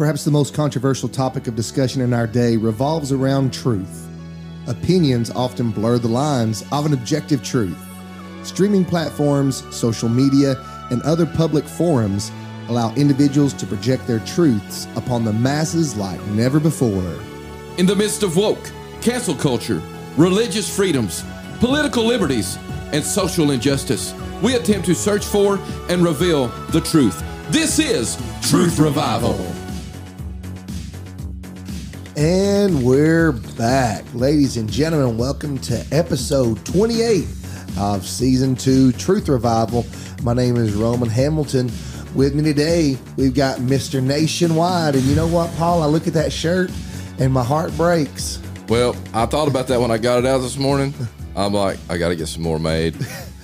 Perhaps the most controversial topic of discussion in our day revolves around truth. Opinions often blur the lines of an objective truth. Streaming platforms, social media, and other public forums allow individuals to project their truths upon the masses like never before. In the midst of woke, cancel culture, religious freedoms, political liberties, and social injustice, we attempt to search for and reveal the truth. This is Truth Revival. And we're back. Ladies and gentlemen, welcome to episode 28 of season two Truth Revival. My name is Roman Hamilton. With me today, we've got Mr. Nationwide. And you know what, Paul? I look at that shirt and my heart breaks. Well, I thought about that when I got it out this morning. I'm like, I got to get some more made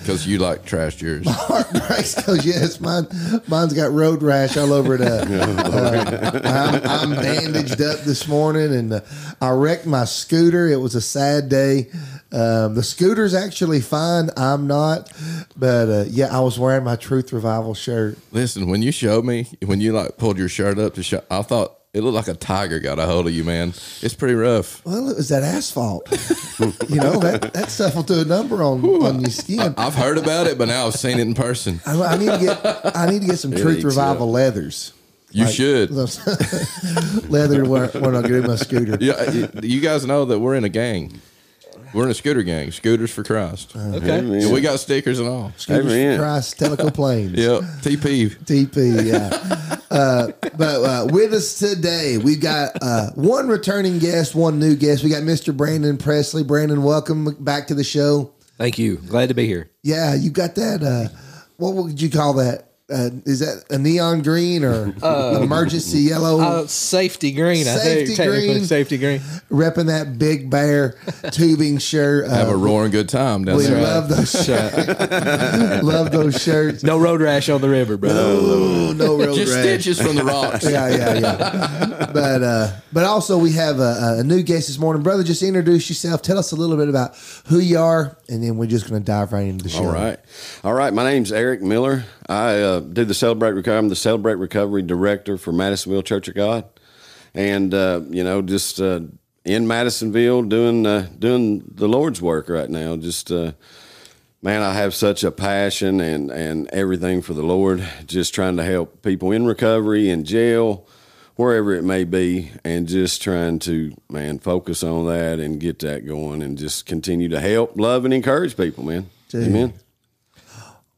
because you like trashed yours. Heart breaks because, yes, mine, mine's got road rash all over it. Uh, uh, I'm, I'm bandaged up this morning and uh, I wrecked my scooter. It was a sad day. Um, the scooter's actually fine. I'm not. But uh, yeah, I was wearing my Truth Revival shirt. Listen, when you showed me, when you like pulled your shirt up to show, I thought it looked like a tiger got a hold of you, man. It's pretty rough. Well, it was that asphalt. you know, that, that stuff will do a number on, on your skin. I've heard about it, but now I've seen it in person. I, I need to get I need to get some Truth eats Revival leathers. You Like, should. leather when, when I get in my scooter. Yeah, you- you guys know that we're in a gang. We're in a scooter gang, Scooters for Christ. Uh-huh. Okay. Amen. Yeah, we got stickers and all. Scooters for Christ, Tellico Plains. Yep, TP. TP, yeah. Uh, but uh, with us today, we've got uh, one returning guest, one new guest. We got Mr. Brandon Presley. Brandon, welcome back to the show. Thank you. Glad to be here. Yeah, you got that. Uh, what would you call that? Uh, is that a neon green or emergency yellow? Uh, safety green. I think technically green. safety green. repping that big bear tubing shirt. Uh, Have a roaring good time down we there. love those shirts. love those shirts. No road rash on the river, bro. Oh, no road Just rash. stitches from the rocks. Yeah, yeah, yeah. but uh, but also we have a, a new guest this morning, brother. Just introduce yourself. Tell us a little bit about who you are, and then we're just going to dive right into the show. All right. All right. My name's Eric Miller. I uh, do the Celebrate Recovery. I'm the Celebrate Recovery Director for Madisonville Church of God. And, uh, you know, just uh, in Madisonville doing, uh, doing the Lord's work right now. Just, uh, man, I have such a passion and, and everything for the Lord, just trying to help people in recovery, in jail, wherever it may be, and just trying to, man, focus on that and get that going and just continue to help, love, and encourage people, man. Amen.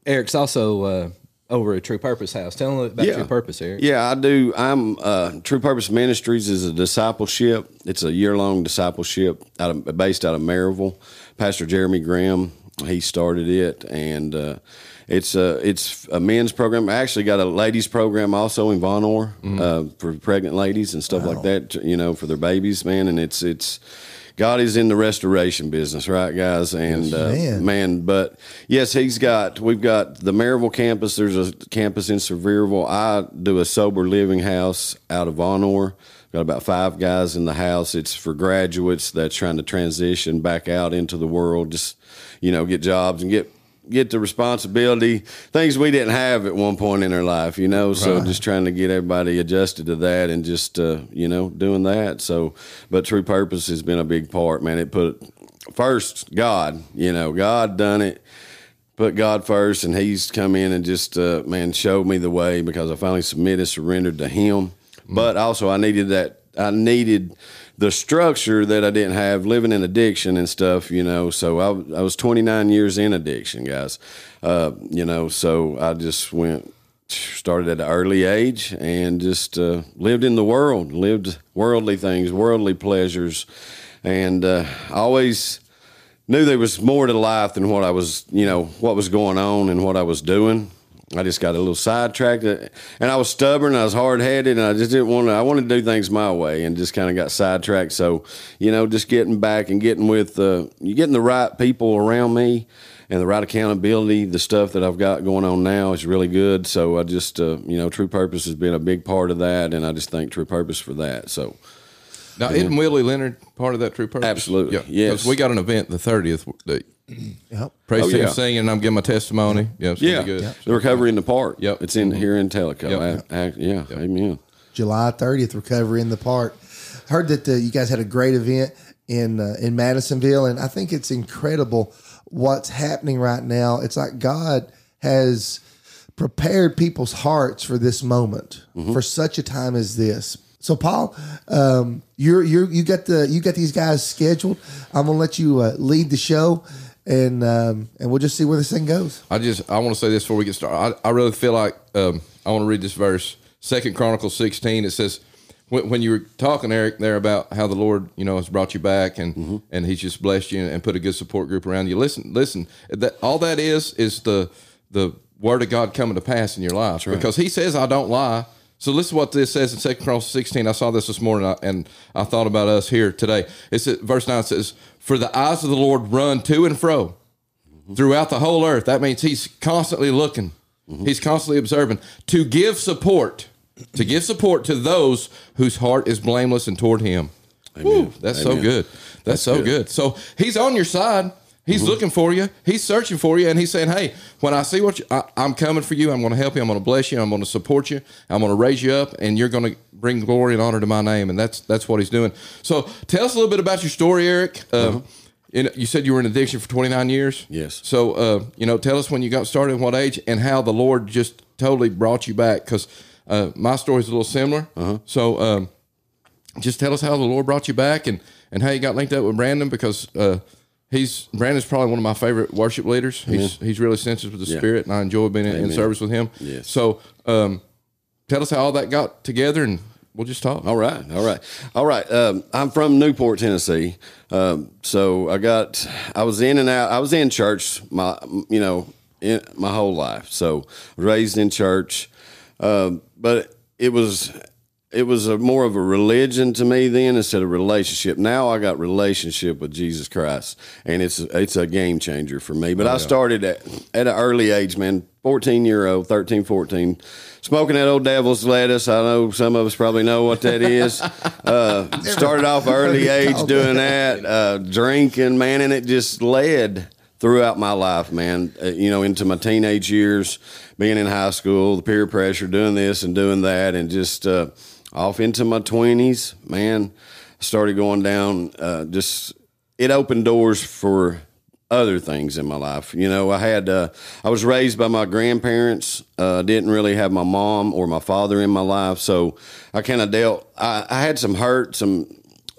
Eric's also uh, over at True Purpose House. Tell them about True Purpose, Eric. Yeah, I do. I'm uh, True Purpose Ministries is a discipleship. It's a year long discipleship out of, based out of Maryville. Pastor Jeremy Graham he started it, and uh, it's a it's a men's program. I actually got a ladies program also in Vonore uh, for pregnant ladies and stuff like that. You know, for their babies, man. And it's it's God is in the restoration business, right, guys? And uh, man. man, but yes, he's got. We've got the Maryville campus. There's a campus in Sevierville. I do a sober living house out of Honor. Got about five guys in the house. It's for graduates that's trying to transition back out into the world, just you know, get jobs and get get the responsibility things we didn't have at one point in our life. You know, so just trying to get everybody adjusted to that and just uh, you know doing that. So, but True Purpose has been a big part, man. It put first God, you know, God done it put God first, and He's come in and just uh, man showed me the way because I finally submitted, surrendered to Him. But also, I needed that. I needed the structure that I didn't have living in addiction and stuff. You know, so I, I was 29 years in addiction, guys. Uh, you know, so I just went started at an early age and just uh, lived in the world, lived worldly things, worldly pleasures, and uh, I always knew there was more to life than what I was, you know, what was going on and what I was doing. I just got a little sidetracked, uh, and I was stubborn. I was hard headed, and I just didn't want to. I wanted to do things my way, and just kind of got sidetracked. So, you know, just getting back and getting with uh, you, getting the right people around me, and the right accountability. The stuff that I've got going on now is really good. So I just, uh, you know, True Purpose has been a big part of that, and I just thank True Purpose for that. So. Now, isn't Willie Leonard part of that true purpose? Absolutely, Yeah. yes. we got an event the 30th. The Yep. praise Oh, team yeah. singing, and I'm giving my testimony. Yeah, it's Yeah, be good. the recovery in the park. Yep. it's in here in Tellico. Yep. I- I- yeah, amen. July 30th, Recovery in the Park. Heard that uh, you guys had a great event in uh, in Madisonville, and I think it's incredible what's happening right now. It's like God has prepared people's hearts for this moment, for such a time as this. So, Paul, um, you're you're you got the you got these guys scheduled. I'm gonna let you uh, lead the show, and um, and we'll just see where this thing goes. I just I want to say this before we get started. I, I really feel like um, I want to read this verse, Second Chronicles sixteen. It says when, when you were talking, Eric, there about how the Lord you know has brought you back and and He's just blessed you and put a good support group around you. Listen, listen. That all that is is the the word of God coming to pass in your life because He says I don't lie. So listen what this says in Second Chronicles 16. I saw this this morning and I thought about us here today. It's verse 9 says, For the eyes of the Lord run to and fro throughout the whole earth. That means he's constantly looking. He's constantly observing to give support, to give support to those whose heart is blameless and toward him. Woo, that's so good. That's, so good. So he's on your side. He's looking for you. He's searching for you, and he's saying, "Hey, when I see what you, I, I'm coming for you, I'm going to help you. I'm going to bless you. I'm going to support you. I'm going to raise you up, and you're going to bring glory and honor to my name." And that's that's what he's doing. So tell us a little bit about your story, Eric. Um, you, know, you said you were in addiction for 29 years. Yes. So uh, you know, tell us when you got started, what age, and how the Lord just totally brought you back. Because uh, my story is a little similar. So. Um, just tell us how the Lord brought you back and, and how you got linked up with Brandon because uh, he's Brandon's probably one of my favorite worship leaders. He's he's really sensitive with the Yeah. Spirit, and I enjoy being in, in service with him. Yes. So um, tell us how all that got together, and we'll just talk. All right, all right, all right. Um, I'm from Newport, Tennessee. Um, so I got, I was in and out. I was in church my, you know, in, my whole life. So raised in church, um, but it was, it was a more of a religion to me then instead of relationship. Now I got relationship with Jesus Christ, and it's it's a game changer for me. But I started at at an early age, man. 14 year old, 13, 14, smoking that old devil's lettuce. I know some of us probably know what that is. Uh, started off early age doing that, uh, drinking, man, and it just led throughout my life, man. Uh, you know, into my teenage years, being in high school, the peer pressure, doing this and doing that, and just uh, off into my twenties, man. I started going down. Uh, just it opened doors for other things in my life. You know, I had uh, I was raised by my grandparents. Uh, didn't really have my mom or my father in my life, so I kind of dealt. I, I had some hurt, some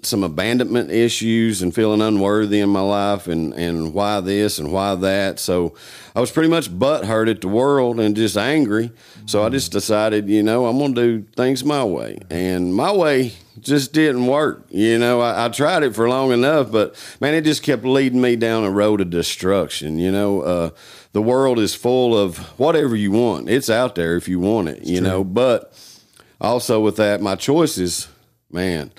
some abandonment issues, and feeling unworthy in my life, and and why this and why that. So I was pretty much butthurt at the world and just angry. So I just decided, you know, I'm gonna do things my way, and my way just didn't work. You know, I, I tried it for long enough, but man, it just kept leading me down a road of destruction. You know, uh, the world is full of whatever you want. It's out there if you want it. you know, but also with that, my choices, man,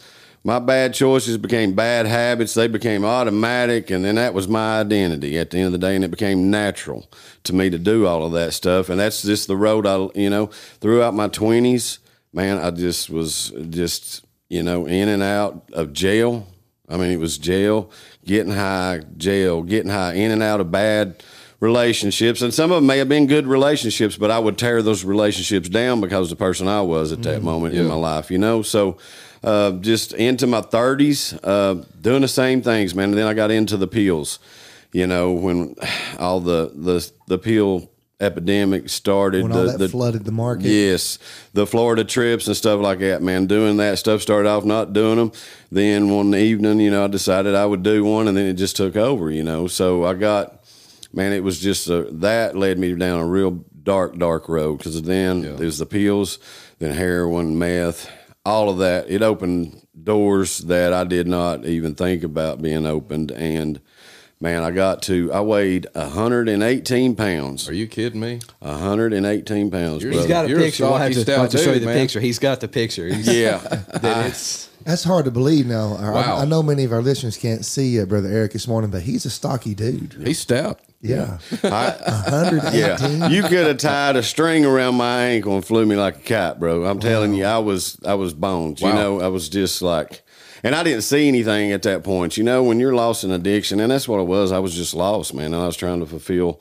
my bad choices became bad habits. They became automatic, and then that was my identity at the end of the day, and it became natural to me to do all of that stuff. And that's just the road I, you know, throughout my twenties, man, I just was just, you know, in and out of jail. I mean, it was jail, getting high, jail, getting high, in and out of bad relationships. And some of them may have been good relationships, but I would tear those relationships down because the person I was at that moment in my life, you know? So, uh, just into my 30s, uh, doing the same things, man. And then I got into the pills, you know, when all the, the, the pill epidemic started. When all the, that the, flooded the market. Yes, the Florida trips and stuff like that, man. Doing that stuff started off not doing them. Then one evening, you know, I decided I would do one, and then it just took over, you know. So I got, man, it was just a, that led me down a real dark, dark road because then there was the pills, then heroin, meth, all of that. It opened doors that I did not even think about being opened, and man, I got to, I weighed 118 pounds. Are you kidding me? 118 pounds, You're- brother. He's got a You're a picture. We'll have to, we'll have to show you the man. picture. He's got the picture. He's, yeah. that it's That's hard to believe now. I- Wow. I, know many of our listeners can't see uh, Brother Eric this morning, but he's a stocky dude. He's stout. Yeah. I, 118. yeah, you could have tied a string around my ankle and flew me like a kite, bro. I'm telling you, I was I was bones. You know, I was just like, and I didn't see anything at that point. You know, when you're lost in addiction, and that's what it was. I was just lost, man. And I was trying to fulfill,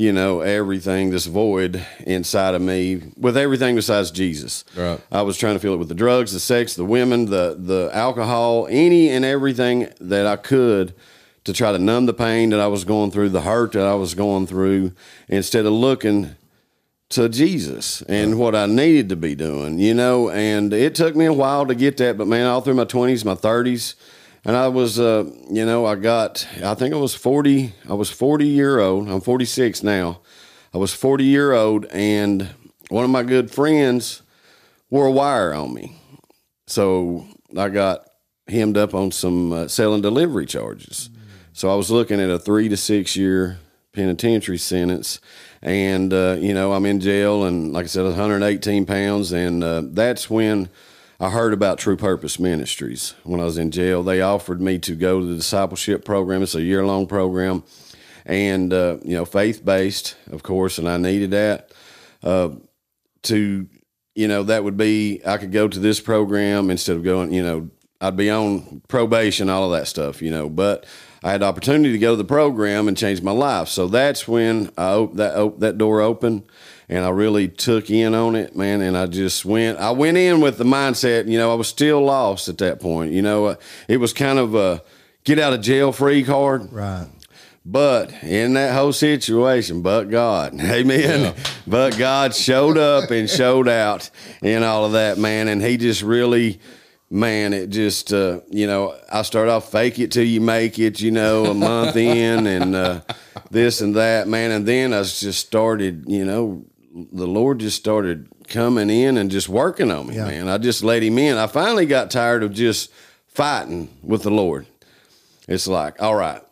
you know, everything, this void inside of me with everything besides Jesus. Right. I was trying to fill it with the drugs, the sex, the women, the the alcohol, any and everything that I could to try to numb the pain that I was going through, the hurt that I was going through, instead of looking to Jesus and what I needed to be doing, you know. And it took me a while to get that, but man, all through my twenties, my thirties, and I was, uh, you know, I got, I think I was 40, I was 40 year old. I'm 46 now. I was 40 year old, and one of my good friends wore a wire on me. So I got hemmed up on some uh, selling delivery charges. So I was looking at a three to six year penitentiary sentence. And, uh, you know, I'm in jail, and like I said, 118 pounds. And uh, that's when I heard about True Purpose Ministries when I was in jail. They offered me to go to the discipleship program. It's a year long program, and uh, you know, faith based, of course, and I needed that uh, to, you know, that would be I could go to this program instead of going, you know, I'd be on probation, all of that stuff, you know, but. I had the opportunity to go to the program and change my life. So that's when I op- that op- that door opened and I really took in on it, man. And I just went, I went in with the mindset, you know, I was still lost at that point. You know, uh, it was kind of a get out of jail free card. Right. But in that whole situation, but God, amen. Yeah. But God showed up and showed out in all of that, man. And He just really, man, it just, uh, you know, I started off fake it till you make it, you know, a month in and uh, this and that, man. And then I just started, you know, the Lord just started coming in and just working on me, yeah. man. I just let him in. I finally got tired of just fighting with the Lord. It's like, all right,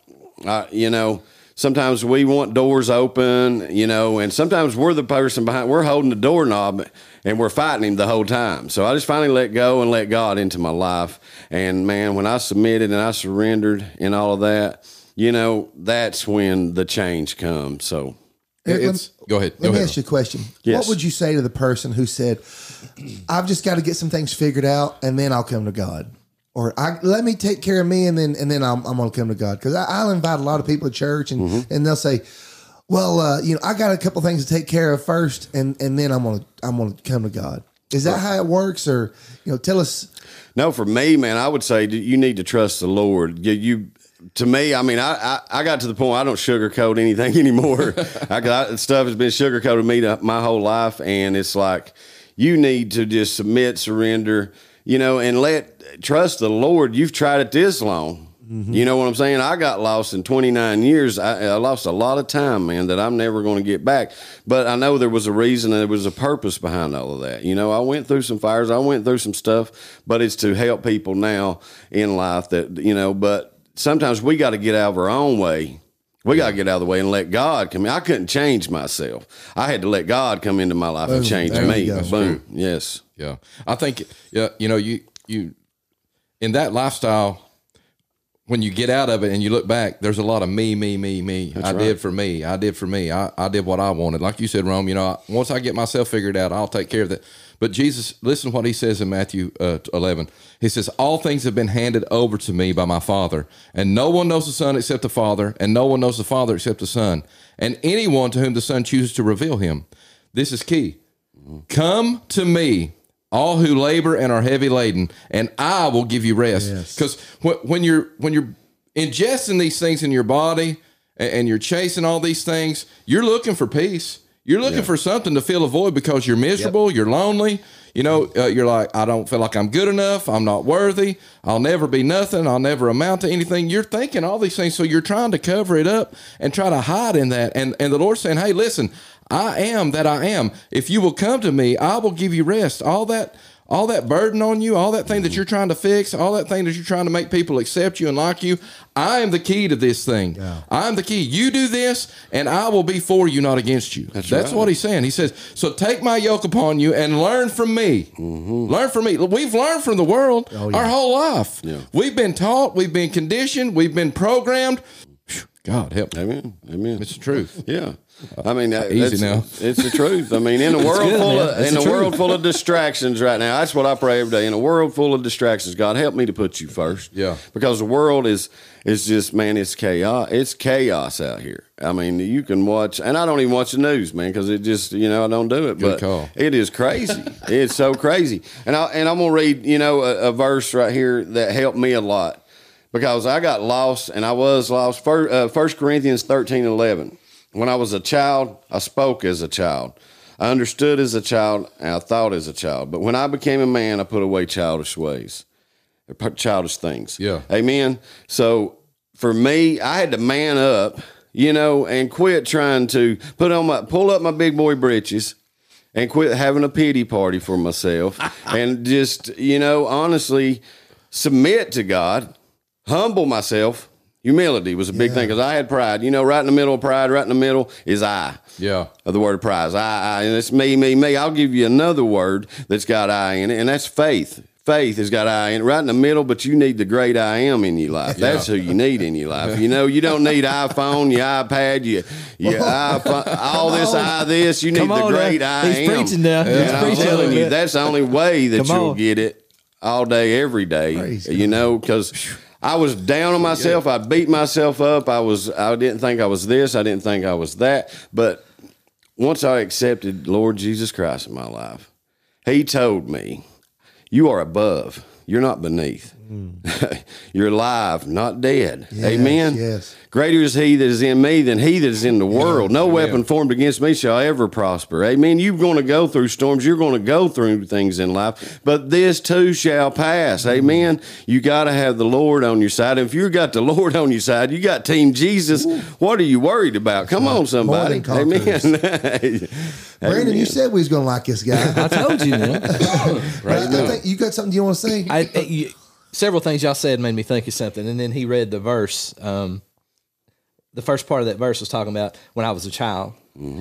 I, you know, sometimes we want doors open, you know, and sometimes we're the person behind, we're holding the doorknob and we're fighting him the whole time. So I just finally let go and let God into my life. And man, when I submitted and I surrendered and all of that, you know, that's when the change comes. So it's, go ahead. Let go me ahead. ask you a question. Yes. What would you say to the person who said, "I've just got to get some things figured out, and then I'll come to God," or I, "Let me take care of me, and then and then I'm, I'm going to come to God"? Because I'll invite a lot of people to church, and mm-hmm. and they'll say, "Well, uh, you know, I got a couple things to take care of first, and and then I'm going to I'm going to come to God." Is that how it works, or you know, tell us? No, for me, man, I would say you need to trust the Lord. You, you to me, I mean, I, I, I, got to the point I don't sugarcoat anything anymore. I got stuff has been sugarcoated me to, my whole life, and it's like you need to just submit, surrender, you know, and let trust the Lord. You've tried it this long. Mm-hmm. You know what I'm saying? I got lost in 29 years. I, I lost a lot of time, man, that I'm never going to get back. But I know there was a reason and there was a purpose behind all of that. You know, I went through some fires, I went through some stuff, but it's to help people now in life that, you know, but sometimes we got to get out of our own way. We got to get out of the way and let God come in. I couldn't change myself. I had to let God come into my life Boom. and change there me. Boom. Yes. Yeah. I think, yeah, you know, you, you, in that lifestyle, when you get out of it and you look back, there's a lot of me, me, me, me. That's I right. did for me. I did for me. I, I did what I wanted. Like you said, Rome, you know, once I get myself figured out, I'll take care of that. But Jesus, listen to what he says in Matthew uh, 11. He says, All things have been handed over to me by my Father, and no one knows the Son except the Father, and no one knows the Father except the Son, and anyone to whom the Son chooses to reveal him. This is key. Come to me, all who labor and are heavy laden, and I will give you rest. Because yes. when you're when you're ingesting these things in your body and you're chasing all these things, you're looking for peace. You're looking yeah. for something to fill a void because you're miserable, yep. you're lonely. You know, uh, you're like, I don't feel like I'm good enough. I'm not worthy. I'll never be nothing. I'll never amount to anything. You're thinking all these things. So you're trying to cover it up and try to hide in that. And, and the Lord's saying, hey, listen, I am that I am. If you will come to me, I will give you rest. All that all that burden on you, all that thing that you're trying to fix, all that thing that you're trying to make people accept you and like you, I am the key to this thing. Yeah. I'm the key. You do this, and I will be for you, not against you. That's, That's right. what he's saying. He says, So take my yoke upon you and learn from me. Mm-hmm. Learn from me. We've learned from the world oh, yeah. our whole life. Yeah. We've been taught, we've been conditioned, we've been programmed. God help me. Amen. Amen. It's the truth. Yeah, I mean, that- Easy that's- now. It's the truth. I mean, in a world good, full man. of It's in a truth. world full of distractions right now, that's what I pray every day. In a world full of distractions, God help me to put you first. Yeah. because the world is is just man, it's chaos. It's chaos out here. I mean, you can watch, and I don't even watch the news, man, because it just you know I don't do it. Good but call. it is crazy. it's so crazy. And I and I'm gonna read you know a, a verse right here that helped me a lot because I got lost and I was lost. First, uh, 1 Corinthians 13 11. When I was a child, I spoke as a child. I understood as a child and I thought as a child. But when I became a man, I put away childish ways, childish things. Yeah. Amen. So for me, I had to man up, you know, and quit trying to put on my, pull up my big boy britches and quit having a pity party for myself and just, you know, honestly submit to God, humble myself. Humility was a big thing because I had pride. You know, right in the middle of pride, right in the middle is I Yeah. of the word prize. I, I, and it's me, me, me. I'll give you another word that's got I in it, and that's faith. Faith has got I in it, right in the middle, but you need the great I am in your life. That's who you need in your life. You know, you don't need iPhone, your iPad, your, your iPhone, all this, I this. You need Come the on great now. I He's am. preaching now. He's And I'm telling you, that's the only way that Come you'll on. get it all day, every day. Praise you know, because I was down on myself. I beat myself up. I was. I didn't think I was this. I didn't think I was that. But once I accepted Lord Jesus Christ in my life, He told me, "You are above. You're not beneath. You're alive, not dead." Amen. yes. Greater is He that is in me than He that is in the world. No weapon formed against me shall ever prosper. Amen. You're going to go through storms. You're going to go through things in life, but this too shall pass. Mm. Amen. You got to have the Lord on your side. If you got the Lord on your side, you got Team Jesus. What are you worried about? Come on, somebody. More than Amen. Brandon, you said we was going to like this guy. I told you, man. But I, I think you got something you want to say? I, I- you, several things y'all said made me think of something, and then he read the verse. Um, the first part of that verse was talking about when I was a child.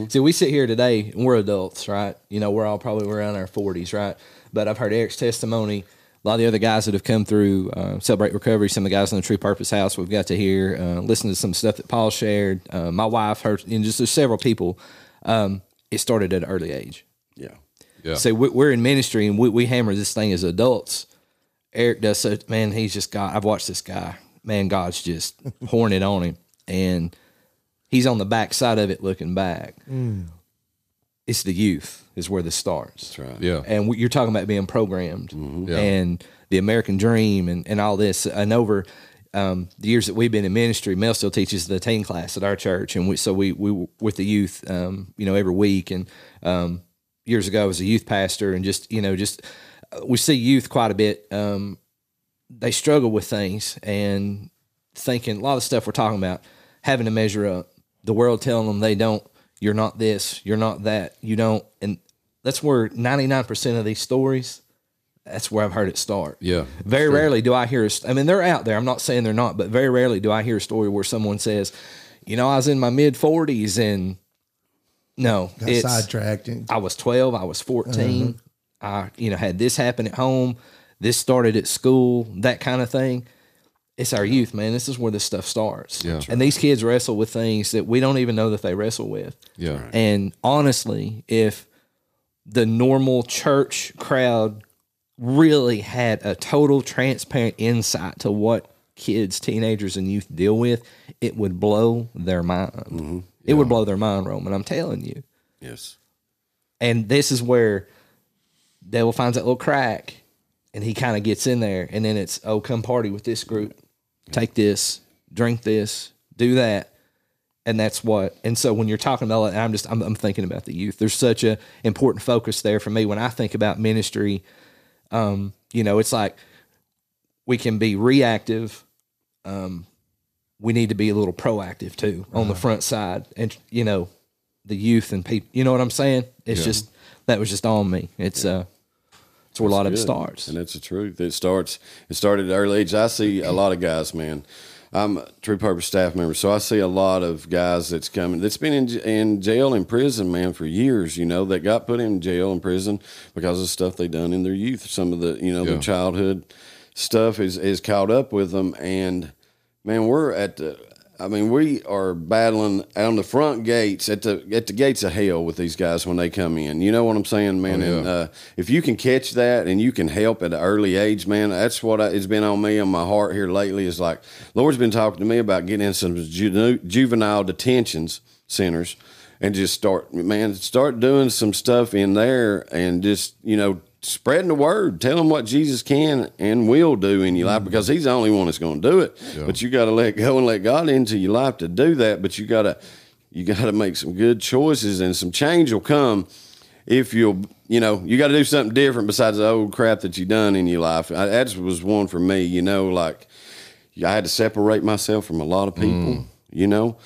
See, we sit here today and we're adults, right? You know, we're all probably around our forties, right? But I've heard Eric's testimony. A lot of the other guys that have come through uh, Celebrate Recovery, some of the guys in the True Purpose House, we've got to hear, uh, listen to some stuff that Paul shared. Uh, my wife heard, and just there's several people. Um, it started at an early age. yeah. Yeah. So we- we're in ministry and we, we hammer this thing as adults. Eric does so, man, he's just God. I've watched this guy. Man, God's just pouring it on him. And he's on the back side of it looking back. It's the youth is where this starts. That's right. Yeah. And we- you're talking about being programmed Yeah. and the American dream and, and all this. And over um, the years that we've been in ministry, Mel still teaches the teen class at our church. And we, so we, we with the youth, um, you know, every week. And um, years ago, I was a youth pastor and just, you know, just we see youth quite a bit. Um, they struggle with things and thinking a lot of stuff we're talking about, having to measure up. The world telling them they don't, you're not this, you're not that, you don't. And that's where 99% of these stories, that's where I've heard it start. Yeah. Very rarely do I hear, a I mean, they're out there. I'm not saying they're not, but very rarely do I hear a story where someone says, you know, I was in my mid 40s and no, Got it's, sidetracked. and- I was 12, I was 14. I, you know, had this happen at home, this started at school, that kind of thing. It's our youth, man. This is where this stuff starts. Yeah. And these kids wrestle with things that we don't even know that they wrestle with. Yeah. And honestly, if the normal church crowd really had a total transparent insight to what kids, teenagers, and youth deal with, it would blow their mind. Mm-hmm. It would blow their mind, Roman. I'm telling you. Yes. And this is where devil finds that little crack and he kind of gets in there and then it's oh come party with this group. Take this drink this do that. And that's what and so when you're talking about it i'm just I'm, I'm thinking about the youth. There's such a important focus there for me when i think about ministry. Um you know it's like we can be reactive um we need to be a little proactive too on the front side and you know the youth and people you know what i'm saying? It's just that was just on me. It's uh it's where a lot of it starts and that's the truth. It starts. It started at an early age. I see a lot of guys, man. I'm a True Purpose staff member, so I see a lot of guys that's coming that's been in in jail and prison, man, for years. You know, that got put in jail and prison because of stuff they done in their youth. Some of the you know Yeah. their childhood stuff is is caught up with them, and man, we're at the I mean, we are battling on the front gates at the at the gates of hell with these guys when they come in. You know what I'm saying, man? Oh, yeah. And uh, if you can catch that and you can help at an early age, man, that's what I, it's been on me on my heart here lately. Is like Lord's been talking to me about getting in some ju- juvenile detentions centers and just start, man, start doing some stuff in there and just you know spreading the word, tell them what Jesus can and will do in your life mm-hmm. because He's the only one that's going to do it. But you got to let go and let God into your life to do that. But you got to you got to make some good choices and some change will come if you'll you know you got to do something different besides the old crap that you done in your life. I, that was one for me. You know, like I had to separate myself from a lot of people. Mm. You know,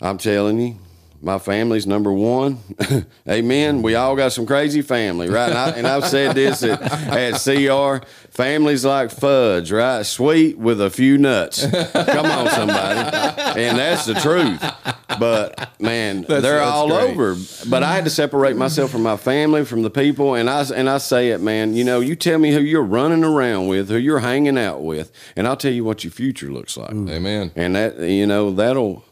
I'm telling you, my family's number one. Amen. We all got some crazy family, right? And, I, and I've said this at, at CR. Families like fudge, right? Sweet with a few nuts. Come on, somebody. And that's the truth. But man, they're that's all great. over. But I had to separate myself from my family, from the people, and I and I say it, man. You know, you tell me who you're running around with, who you're hanging out with, and I'll tell you what your future looks like. Amen. And that you know that'll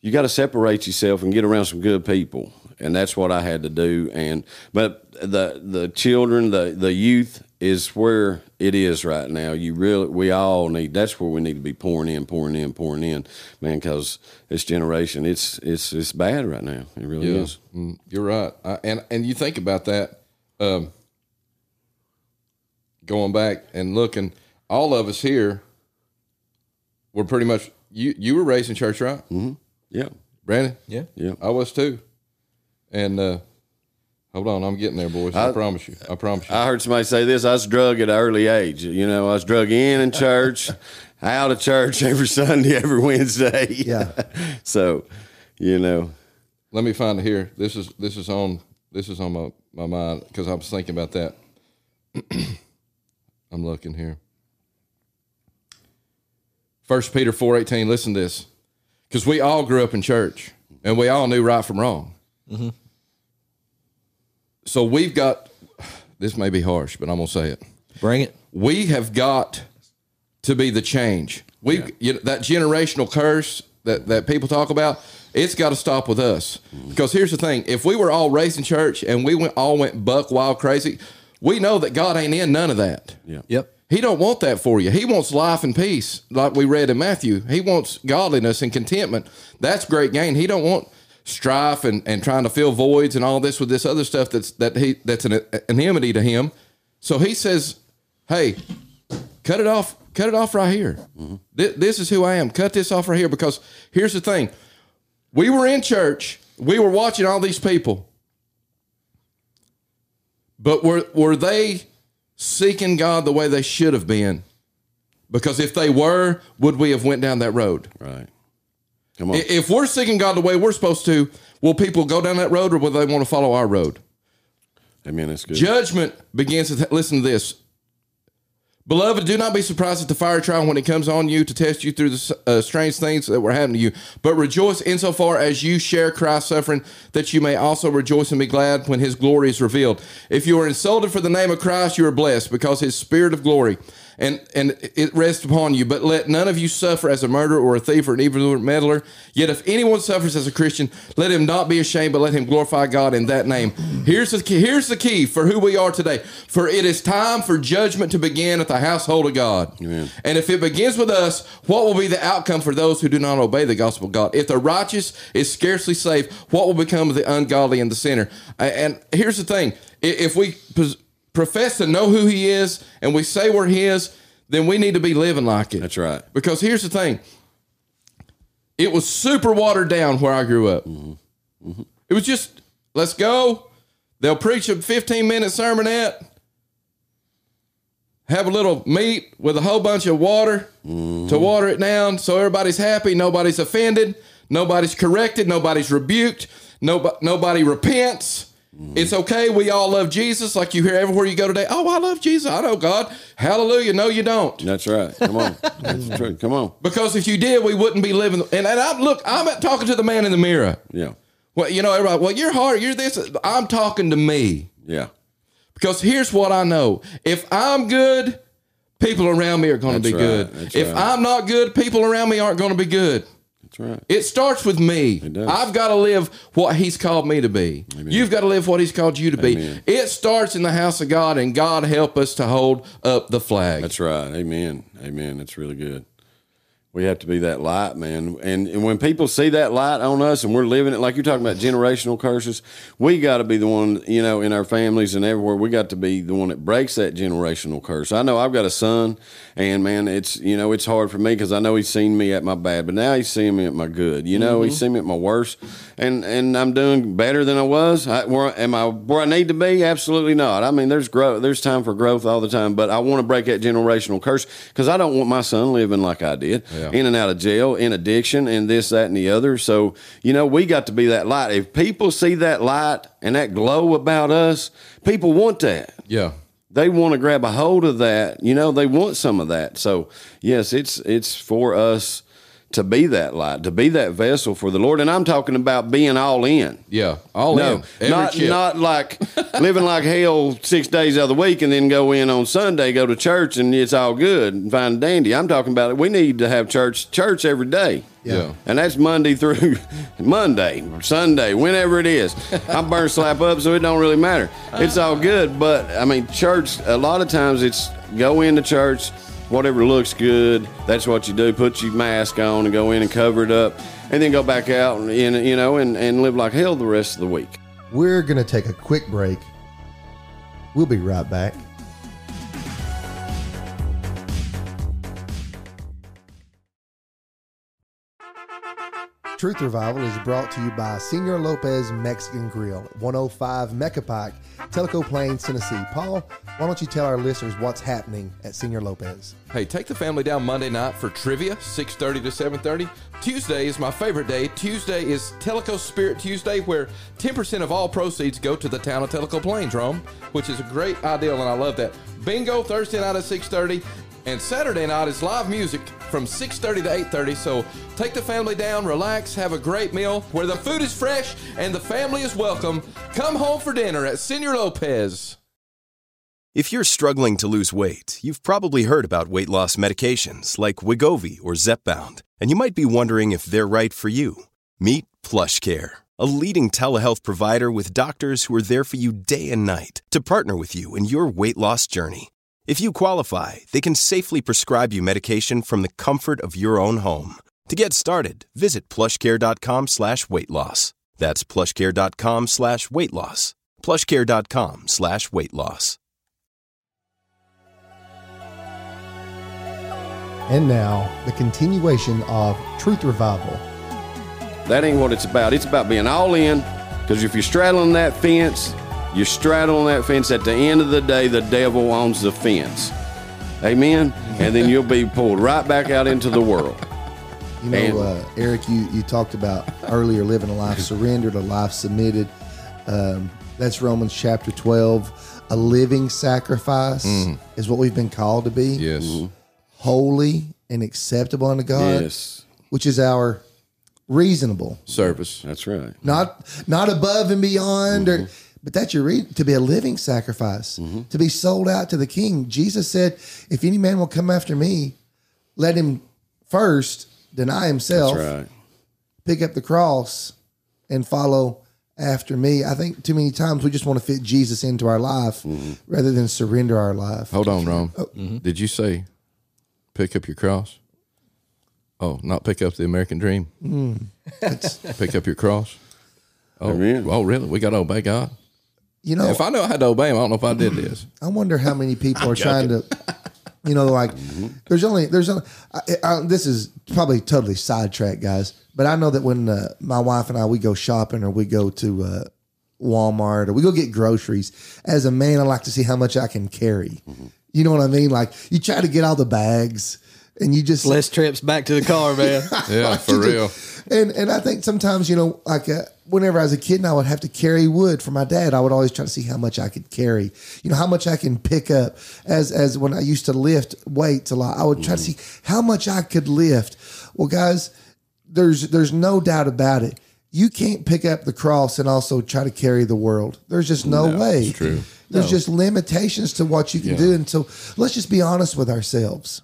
you got to separate yourself and get around some good people, and that's what I had to do. And but the the children, the the youth is where it is right now. You really, we all need. That's where we need to be pouring in, pouring in, pouring in, man. Because this generation, it's it's it's bad right now. It really Yeah, is. Mm, you're right. I, and and you think about that, um, going back and looking, all of us here were pretty much you. You were raised in church, right, Yeah, Brandon? Yeah. yeah. I was too. And uh, hold on, I'm getting there, boys. I, promise you. I promise you. I heard somebody say this. I was drug at an early age. You know, I was drug in in church, out of church every Sunday, every Wednesday. Yeah. so, you know, Let me find it here. This is this is on this is on my, my mind because I was thinking about that. I'm looking here. First Peter four eighteen. Listen to this, because we all grew up in church and we all knew right from wrong. Mm-hmm. So we've got. This may be harsh, but I'm gonna say it. Bring it. We have got to be the change. We you know, that generational curse that that people talk about. It's got to stop with us mm-hmm. because here's the thing: if we were all raised in church and we went all went buck wild crazy, we know that God ain't in none of that. yeah. Yep. He don't want that for you. He wants life and peace, like we read in Matthew. He wants godliness and contentment. That's great gain. He don't want strife and, and trying to fill voids and all this with this other stuff that's that he that's an, an enmity to him. So he says, "Hey, cut it off. Cut it off right here. Mm-hmm. Th- this is who I am. Cut this off right here because here's the thing: we were in church, we were watching all these people, but were were they seeking God the way they should have been? Because if they were, would we have went down that road? Right. Come on. If we're seeking God the way we're supposed to, will people go down that road or will they want to follow our road? Amen. That's good. Judgment begins with listen to this. Beloved, do not be surprised at the fire trial when it comes on you to test you through the uh, strange things that were happening to you. But rejoice insofar as you share Christ's suffering, that you may also rejoice and be glad when his glory is revealed. If you are insulted for the name of Christ, you are blessed because his spirit of glory and, and it rests upon you. But let none of you suffer as a murderer or a thief or an evil meddler. Yet if anyone suffers as a Christian, let him not be ashamed, but let him glorify God in that name. Here's the key, here's the key for who we are today. For it is time for judgment to begin at the household of God. Amen. And if it begins with us, what will be the outcome for those who do not obey the gospel of God? If the righteous is scarcely saved, what will become of the ungodly and the sinner? And here's the thing: if we profess to know who He is and we say we're His, then we need to be living like it. That's right. Because here's the thing: it was super watered down where I grew up. Mm-hmm. Mm-hmm. It was just let's go. They'll preach a 15 minute sermonette, have a little meat with a whole bunch of water to mm-hmm. water it down so everybody's happy, nobody's offended, nobody's corrected, nobody's rebuked, nobody, nobody repents. It's okay. We all love Jesus, like you hear everywhere you go today. Oh, I love Jesus. I know God. Hallelujah. No, you don't. That's right. Come on. That's the truth. Come on. Because if you did, we wouldn't be living. And, and I'm look, I'm talking to the man in the mirror. Yeah. Well, you know, everybody. Well, you're hard. You're this. I'm talking to me Yeah. because here's what I know: if I'm good, people around me are going to be right. good. That's If right. I'm not good, people around me aren't going to be good. Right. It starts with me. I've got to live what He's called me to be. You've got to live what He's called you to be. It starts in the house of God, and God help us to hold up the flag. That's right. Amen. Amen. That's really good. We have to be that light, man. And, and when people see that light on us and we're living it, like you're talking about generational curses, we got to be the one, you know, in our families and everywhere, we got to be the one that breaks that generational curse. I know I've got a son, and man, it's, you know, it's hard for me because I know he's seen me at my bad, but now he's seeing me at my good. You know, he's mm-hmm. seen me at my worst, and, and I'm doing better than I was. I, where, am I where I need to be? Absolutely not. I mean, there's growth, there's time for growth all the time, but I want to break that generational curse because I don't want my son living like I did in and out of jail, in addiction, and this, that, and the other. So, you know, we got to be that light. If people see that light and that glow about us, people want that. Yeah. They want to grab a hold of that. You know, they want some of that. So, yes, it's it's for us to be that light, to be that vessel for the Lord. And I'm talking about being all in. Yeah. All No, in. Every not chip. not like living like hell six days of the week and then go in on Sunday, go to church and it's all good and fine and dandy. I'm talking about it. We need to have church church every day. Yeah. And that's Monday through Monday, Sunday, whenever it is. I'm burn slap up, so it don't really matter. It's all good. But I mean, church. A lot of times it's go into church, whatever looks good. That's what you do. Put your mask on and go in and cover it up, and then go back out and you know and, and live like hell the rest of the week. We're to take a quick break. We'll be right back. Truth Revival is brought to you by Senor Lopez Mexican Grill, 105 Mecca Pike, Tellico Plains, Tennessee. Paul, why don't you tell our listeners what's happening at Senor Lopez? Hey, take the family down Monday night for trivia, 6.30 to 7.30. Tuesday is my favorite day. Tuesday is Tellico Spirit Tuesday, where 10% of all proceeds go to the town of Tellico Plains, Rome, which is a great ideal, and I love that. Bingo Thursday night at 6.30, and Saturday night is live music from 6.30 to 8.30. So take the family down, relax, have a great meal where the food is fresh and the family is welcome. Come home for dinner at Senor Lopez. If you're struggling to lose weight, you've probably heard about weight loss medications like Wegovy or Zepbound, and you might be wondering if they're right for you. Meet PlushCare, a leading telehealth provider with doctors who are there for you day and night to partner with you in your weight loss journey. If you qualify, they can safely prescribe you medication from the comfort of your own home. To get started, visit plushcare.com slash weight loss. That's plushcare.com slash weight loss. plushcare.com slash weight loss. And now, the continuation of Truth Revival. That ain't what it's about. It's about being all in. Because if you're straddling that fence, you're straddling that fence. At the end of the day, the devil owns the fence. Amen. And then you'll be pulled right back out into the world. You know, And- uh, Eric, you, you talked about earlier living a life surrendered, a life submitted. Um, that's Romans chapter 12. A living sacrifice is what we've been called to be. Yes. Holy and acceptable unto God, Yes, which is our reasonable, Service. that's right. not not above and beyond, or but that's your re- to be a living sacrifice, mm-hmm. to be sold out to the King. Jesus said, "If any man will come after me, let him first deny himself." Right. pick up the cross and follow after me. I think too many times we just want to fit Jesus into our life mm-hmm. rather than surrender our life. Hold on, Rome. Oh. Mm-hmm. Did you say pick up your cross? Oh, not pick up the American dream. Mm. pick up your cross. Oh, oh, really? We got to obey God. You know, If I know how to obey Him, I don't know if I did this. I wonder how many people are trying to, you know, like there's only there's only I, I, this is probably totally sidetracked, guys. But I know that when uh, my wife and I we go shopping or we go to uh, Walmart or we go get groceries, as a man, I like to see how much I can carry. You know what I mean? Like you try to get all the bags. And you just Less trips back to the car, man. Yeah, for real. And and I think sometimes you know, like uh, whenever I was a kid, and I would have to carry wood for my dad. I would always try to see how much I could carry. You know, how much I can pick up. As as when I used to lift weights a lot, I would try to see how much I could lift. Well, guys, there's there's no doubt about it. You can't pick up the cross and also try to carry the world. There's just no, way. true. There's just limitations to what you can do. And so let's just be honest with ourselves.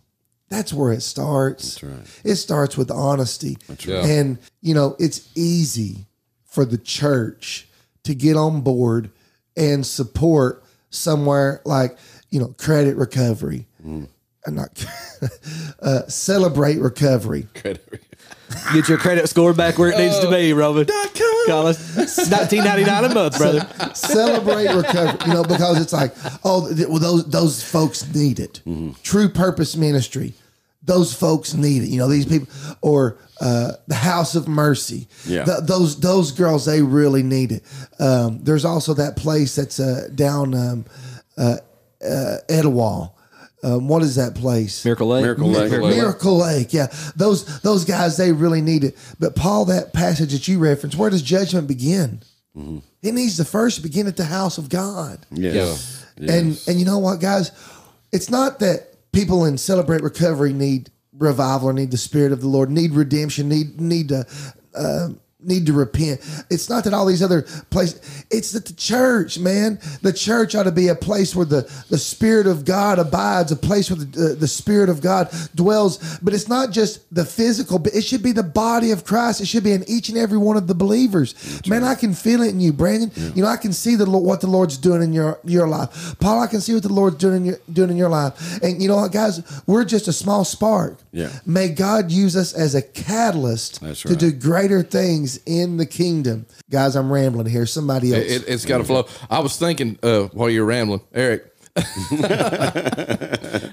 That's where it starts. right. It starts with honesty. right. And, you know, it's easy for the church to get on board and support somewhere like, you know, credit recovery. Mm. Uh, Not uh, celebrate recovery. Get your credit score back where it needs to be, Roman. Call us. It's nineteen ninety nine a month, brother. celebrate recovery. You know, because it's like, oh, th- well, those those folks need it. Mm-hmm. True Purpose Ministry, those folks need it. You know, these people, or uh, the House of Mercy. Yeah. Th- those those girls, they really need it. Um, there's also that place that's uh, down um, uh, uh, Etowah. Um, what is that place? Miracle Lake. Miracle Lake. Miracle Lake. Yeah, those those guys they really need it. But Paul, that passage that you referenced, where does judgment begin? It needs to first begin at the house of God. Yes. And and you know what, guys? It's not that people in celebrate recovery need revival or need the spirit of the Lord, need redemption, need need to uh, need to repent. It's not that all these other places. It's that the church, man, the church ought to be a place where the the spirit of God abides, a place where the uh, the spirit of God dwells. But it's not just the physical, but it should be the body of Christ. It should be in each and every one of the believers. man, I can feel it in you, Brandon. You know, I can see the what the Lord's doing in your your life. Paul, I can see what the Lord's doing in your doing in your life. And you know what, guys, we're just a small spark. Yeah. May God use us as a catalyst That's to do greater things in the kingdom. Guys, I'm rambling here. Somebody else. It, it's got to flow. I was thinking uh, while you're rambling, Eric.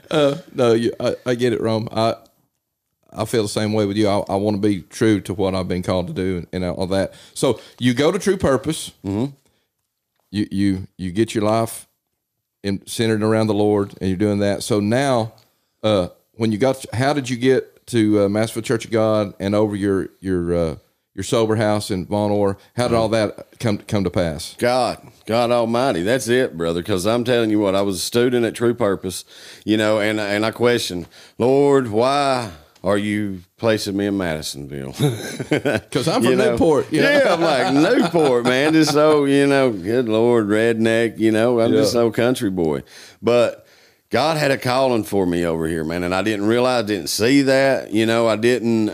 uh, no, you, I, I get it, Rome. I I feel the same way with you. I, I want to be true to what I've been called to do and, and all that. So you go to True Purpose. Mm-hmm. You you you get your life in, centered around the Lord, and you're doing that. So now, uh, when you got, how did you get to uh, Madisonville Church of God and over your your uh, your sober house in Vonore? How did all that come come to pass? God, God Almighty, that's it, brother. Because I'm telling you what, I was a student at True Purpose, you know, and and I questioned, Lord, why are you placing me in Madisonville? Because I'm from You know? Newport. You know? Yeah, I'm like Newport, man. Just so you know, good Lord, redneck. You know, I'm just Yeah. no country boy. But God had a calling for me over here, man, and I didn't realize, didn't see that. You know, I didn't,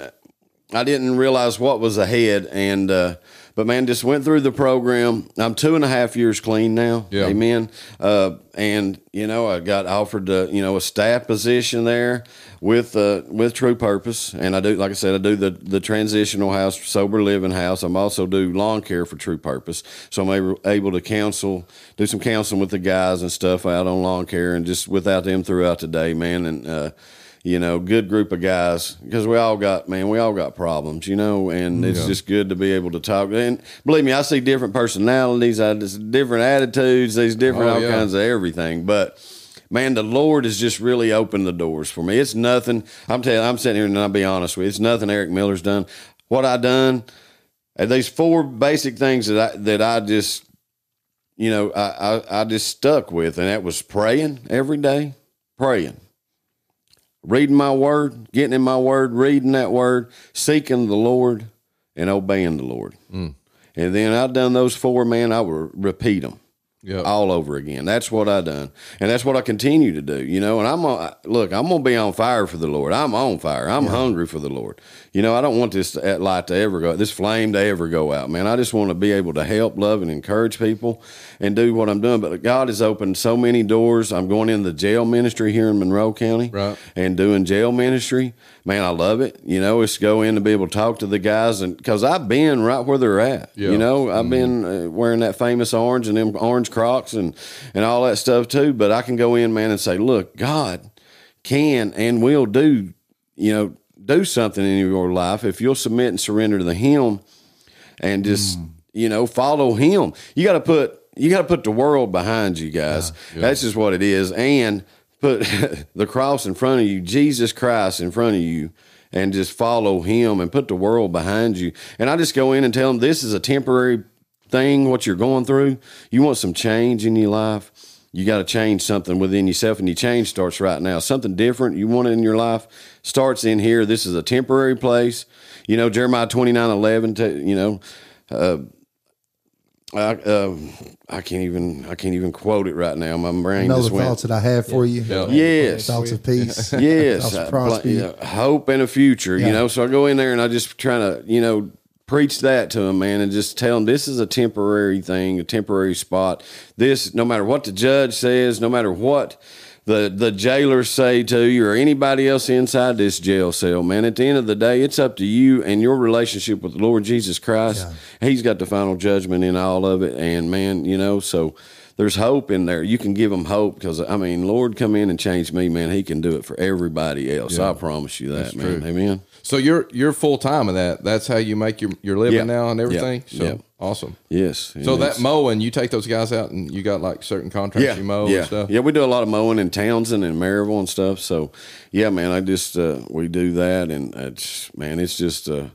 I didn't realize what was ahead. And uh, but man, just went through the program. I'm two and a half years clean now. Yeah. Amen. Uh, and you know, I got offered, uh, you know, a staff position there with uh, with True Purpose, and I do, like I said, I do the the transitional house, sober living house. I'm also do lawn care for True Purpose, so I'm able, able to counsel, do some counseling with the guys and stuff out on lawn care, and just without them throughout the day, man, and. Uh, you know, good group of guys because we all got man, we all got problems, you know, and it's just good to be able to talk. And believe me, I see different personalities, I just different attitudes, these different Oh, all yeah. kinds of everything. But man, the Lord has just really opened the doors for me. It's nothing. I'm telling. you, I'm sitting here and I'll be honest with you. It's nothing Eric Miller's done. What I done, and these four basic things that I that I just, you know, I I, I just stuck with, and that was praying every day, praying reading my word, getting in my word, reading that word, seeking the Lord, and obeying the Lord. Mm. And then I've done those four, man, I will repeat them Yeah. all over again. That's what I done, and that's what I continue to do. You know, and I'm on, look, I'm gonna be on fire for the Lord. I'm on fire. I'm hungry for the Lord. You know, I don't want this light to ever go, this flame to ever go out, man. I just want to be able to help, love, and encourage people, and do what I'm doing. But God has opened so many doors. I'm going in the jail ministry here in Monroe County, Right. and doing jail ministry. Man, I love it. You know, it's go in to be able to talk to the guys, and because I've been right where they're at. Yeah. You know, I've been uh, wearing that famous orange and them orange Crocs and and all that stuff too. But I can go in, man, and say, look, God can and will do, you know, do something in your life if you'll submit and surrender to the Him, and just you know follow Him. You got to put you got to put the world behind you, guys. That's just what it is, and put the cross in front of you, Jesus Christ in front of you. And just follow him and put the world behind you. And I just go in and tell them this is a temporary thing, what you're going through, you want some change in your life, you got to change something within yourself, and your change starts right now. Something different you want in your life starts in here. This is a temporary place. You know, Jeremiah 29 11, to, you know, uh, I, um, I can't even I can't even quote it right now. My brain know just the went. thoughts that I have for you. Yes. Thoughts of peace. Yes, Thoughts of uh, prosperity. bla- yeah, hope and a future. Yeah. You know, so I go in there and I just trying to, you know, preach that to them, man, and just tell them this is a temporary thing, a temporary spot. This, no matter what the judge says, no matter what the the jailers say to you or anybody else inside this jail cell, man, at the end of the day, it's up to you and your relationship with the Lord Jesus Christ. He's got the final judgment in all of it, and man, you know, so there's hope in there. You can give them hope because I mean, Lord, come in and change me, man. He can do it for everybody else. I promise you that, man. Amen. So you're you're full time in that. That's how you make your your living Yeah. now and everything. Yeah. So Yeah. awesome. Yes. So that mowing, you take those guys out and you got like certain contracts yeah, you mow yeah, and stuff. yeah. We do a lot of mowing in Townsend and Maryville and stuff. So yeah, man, I just uh, we do that, and it's man, it's just. Uh,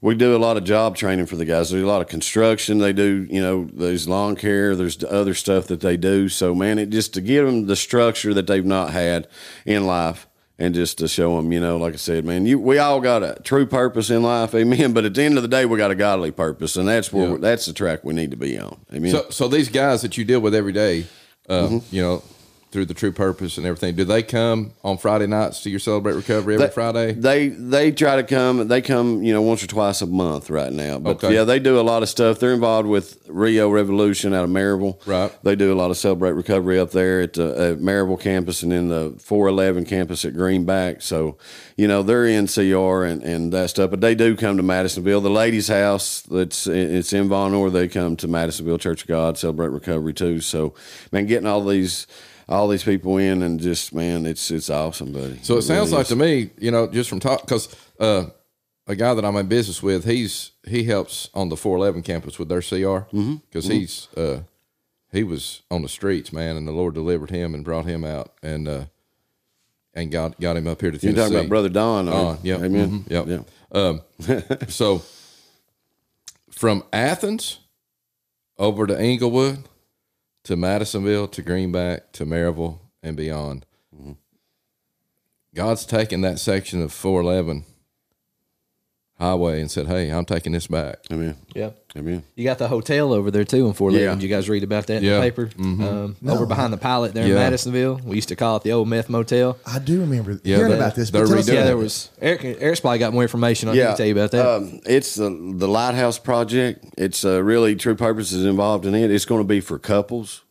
we do a lot of job training for the guys. There's a lot of construction. They do, you know, there's lawn care. There's other stuff that they do. So, man, it just to give them the structure that they've not had in life, and just to show them, you know, like I said, man, you we all got a true purpose in life, amen. But at the end of the day, we got a godly purpose, and that's where Yeah. that's the track we need to be on, amen. So so these guys that you deal with every day, uh, Mm-hmm. you know, through the true purpose and everything, do they come on Friday nights to your celebrate recovery every They- Friday? They they try to come. They come, you know, once or twice a month right now. But Okay. yeah, they do a lot of stuff. They're involved with Rio Revolution out of Maryville. Right. They do a lot of celebrate recovery up there at the at Maryville campus and in the 411 campus at Greenback. So, you know, they're in CR and, and that stuff. But they do come to Madisonville. The ladies' house that's it's in Vonore. They come to Madisonville Church of God celebrate recovery too. So, man, getting all these. All these people in and just man, it's it's awesome, buddy. So it sounds really like is. to me, you know, just from talk, because uh, a guy that I'm in business with, he's he helps on the 411 campus with their CR Mm-hmm. because he's uh, he was on the streets, man, and the Lord delivered him and brought him out and uh, and got got him up here to You're talking about Brother Don. You? yep, Amen. mhm, yep. Yeah. So from Athens over to Englewood to Madisonville to Greenback to Maryville and beyond. Mm-hmm. God's taken that section of 411 highway and said, Hey, I'm taking this back. Amen. Yeah. Amen. You got the hotel over there too in Fort Lee. Yeah. Did you guys read about that in Yeah. the paper? Um, Over behind the pilot there in Madisonville. We used to call it the old meth motel. I do remember Yeah, hearing they're- about this. they're But tell us redoing Yeah, there was Eric. Eric's probably got more information on. Yeah, Yeah. can tell you about that. Um, it's the the Lighthouse Project. It's uh, really True Purpose is involved in it. It's going to be for couples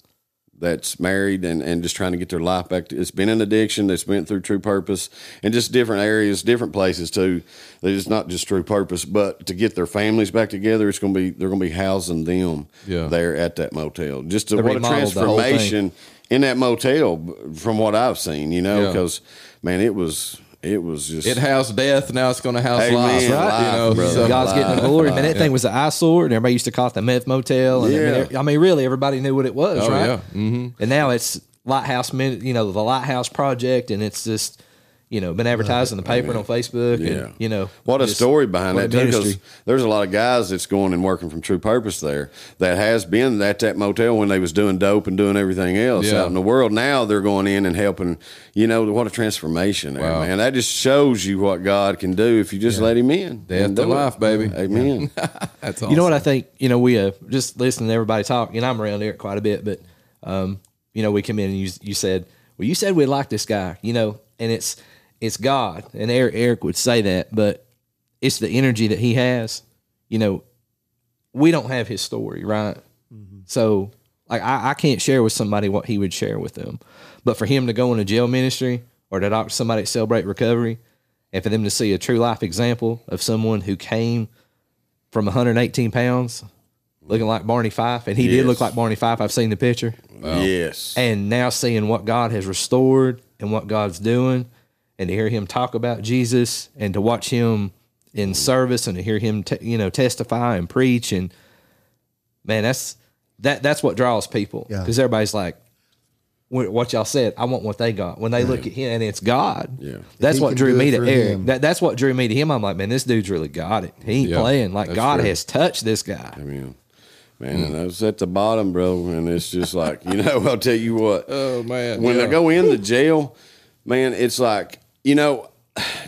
that's married and, and just trying to get their life back. To, it's been an addiction that's been through True Purpose and just different areas, different places too. It's not just True Purpose, but to get their families back together, it's going to be they're going to be housing them Yeah. there at that motel. Just to, what a remodeled the whole thing. transformation in that motel from what I've seen. You know, Yeah. because man, it was it was just It housed death, now it's going to house Amen. life. Life, you know, brother. so- God's getting the glory. Man, that thing was an eyesore, and everybody used to call it the meth motel. And I, mean, Yeah. I mean, really, everybody knew what it was, Oh, right? yeah. Mm-hmm. And now it's Lighthouse, Min- you know, the Lighthouse Project, and it's just, you know, been advertised in the paper and on Facebook. Yeah. And, you know, What a just- story behind that too, because there's a lot of guys that's going and working from True Purpose there that has been at that motel when they was doing dope and doing everything else Yeah. out in the world. Now they're going in and helping. You know what a transformation there, Wow. man. That just shows you what God can do if you just let Him in. Death and to it. life, baby. Amen. That's awesome. You know what I think? You know, we uh, just listening to everybody talk. You know, I'm around Eric quite a bit, but um, you know, we come in and you you said, well, you said we like this guy, you know, and it's it's God, and Eric, Eric would say that, but it's the energy that he has. You know, we don't have his story, right? Mm-hmm. So, like, I, I can't share with somebody what he would share with them, but for him to go into jail ministry or to talk to somebody at Celebrate Recovery, and for them to see a true life example of someone who came from 118 pounds, looking like Barney Fife, and he did look like Barney Fife. I've seen the picture, Yes. and now seeing what God has restored and what God's doing, and to hear him talk about Jesus, and to watch him in service, and to hear him, te- you know, testify and preach, and man, that's that that's what draws people Yeah. because everybody's like. What y'all said, I want what they got. When they look at him, and it's God. Yeah. that's what drew me to Eric. him. That, that's what drew me to him. I'm like, man, this dude's really got it. He ain't Yeah, playing. Like God true. has touched this guy. I mean, Man, and mm. I was at the bottom, bro, and it's just like you know. I'll tell you what. Oh, man. when yeah. I go in the jail, man, it's like you know,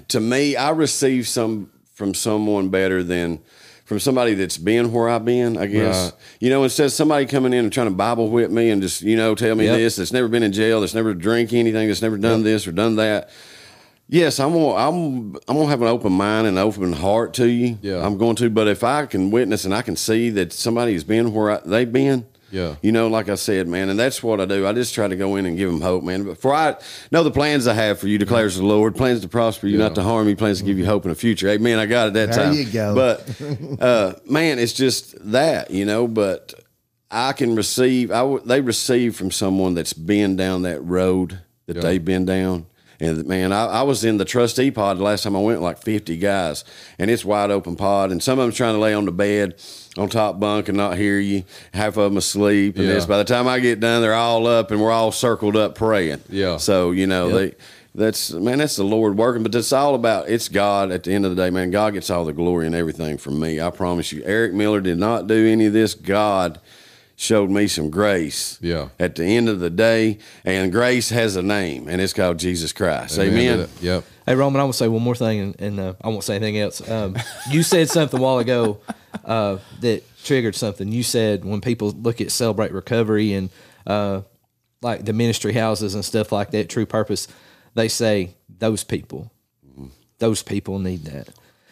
to me, I receive some from someone better than from somebody that's been where I've been, I guess. Right. You know, instead of somebody coming in and trying to Bible whip me and just, you know, tell me Yep. this, that's never been in jail, that's never drank anything, that's never done this or done that. Yes, I'm gonna, I'm I'm gonna have an open mind and open heart to you. Yeah. I'm going to. But if I can witness and I can see that somebody's been where I, they've been, Yeah. you know, like I said, man, and that's what I do. I just try to go in and give them hope, man. But for I know the plans I have for you, declares the Lord, plans to prosper you, not to harm you, plans to give you hope in the future. Amen. I got it that There time. you go. But uh, man, it's just that, you know. But I can receive. I w- they receive from someone that's been down that road that Yeah. they've been down. And man, I, I was in the trustee pod the last time I went, like fifty guys, and it's wide open pod, and some of them trying to lay on the bed, on top bunk, and not hear you. Half of them asleep, and Yeah. this. By the time I get done, they're all up, and we're all circled up praying. Yeah. So you know they. That's man, that's the Lord working, but it's all about it's God at the end of the day, man. God gets all the glory and everything from me. I promise you. Eric Miller did not do any of this. God showed me some grace. Yeah. At the end of the day, and grace has a name, and it's called Jesus Christ. Amen. Yep. Hey Roman, I want to say one more thing, and, and uh, I won't say anything else. Um, you said something a while ago uh, that triggered something. You said when people look at celebrate recovery and uh, like the ministry houses and stuff like that, True Purpose, they say those people, those people need that.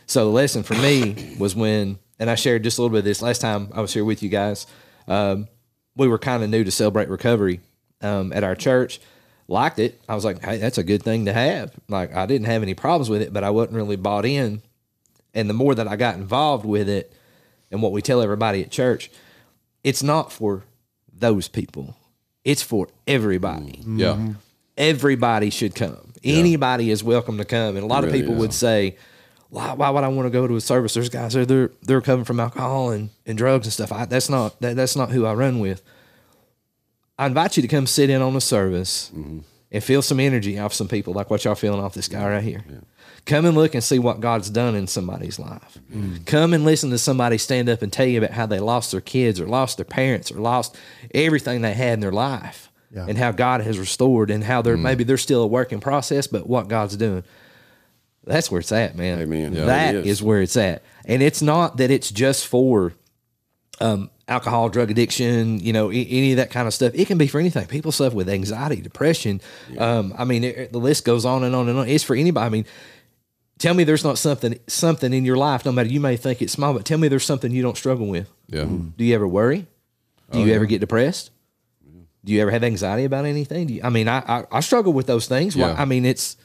So the lesson for me was when, and I shared just a little bit of this last time I was here with you guys. Um, we were kind of new to celebrate recovery um, at our church. Liked it. I was like, hey, that's a good thing to have. Like I didn't have any problems with it, but I wasn't really bought in. And the more that I got involved with it, and what we tell everybody at church, it's not for those people. It's for everybody Yeah. everybody should come. Anybody is welcome to come. And a lot of people is. would say, why, why would I want to go to a service? There's guys there, they're, they're coming from alcohol and, and drugs and stuff. I, that's not, that, that's not who I run with. I invite you to come sit in on a service mm-hmm. and feel some energy off some people like what y'all feeling off this guy right here. Come and look and see what God's done in somebody's life. Mm. Come and listen to somebody stand up and tell you about how they lost their kids or lost their parents or lost everything they had in their life Yeah. and how God has restored and how they're mm. maybe they're still a work in process, but what God's doing. That's where it's at, man. Amen. Yeah, That it is. is. where it's at. And it's not that it's just for um, alcohol, drug addiction, you know, a- any of that kind of stuff. It can be for anything. People suffer with anxiety, depression. Um, I mean, it, the list goes on and on and on. It's for anybody. I mean, tell me there's not something something in your life. No matter you may think it's small, but tell me there's something you don't struggle with. Yeah. Do you ever worry? Do you ever get depressed? Do you ever have anxiety about anything? Do you, I mean, I, I I struggle with those things. Why- Yeah. I mean, it's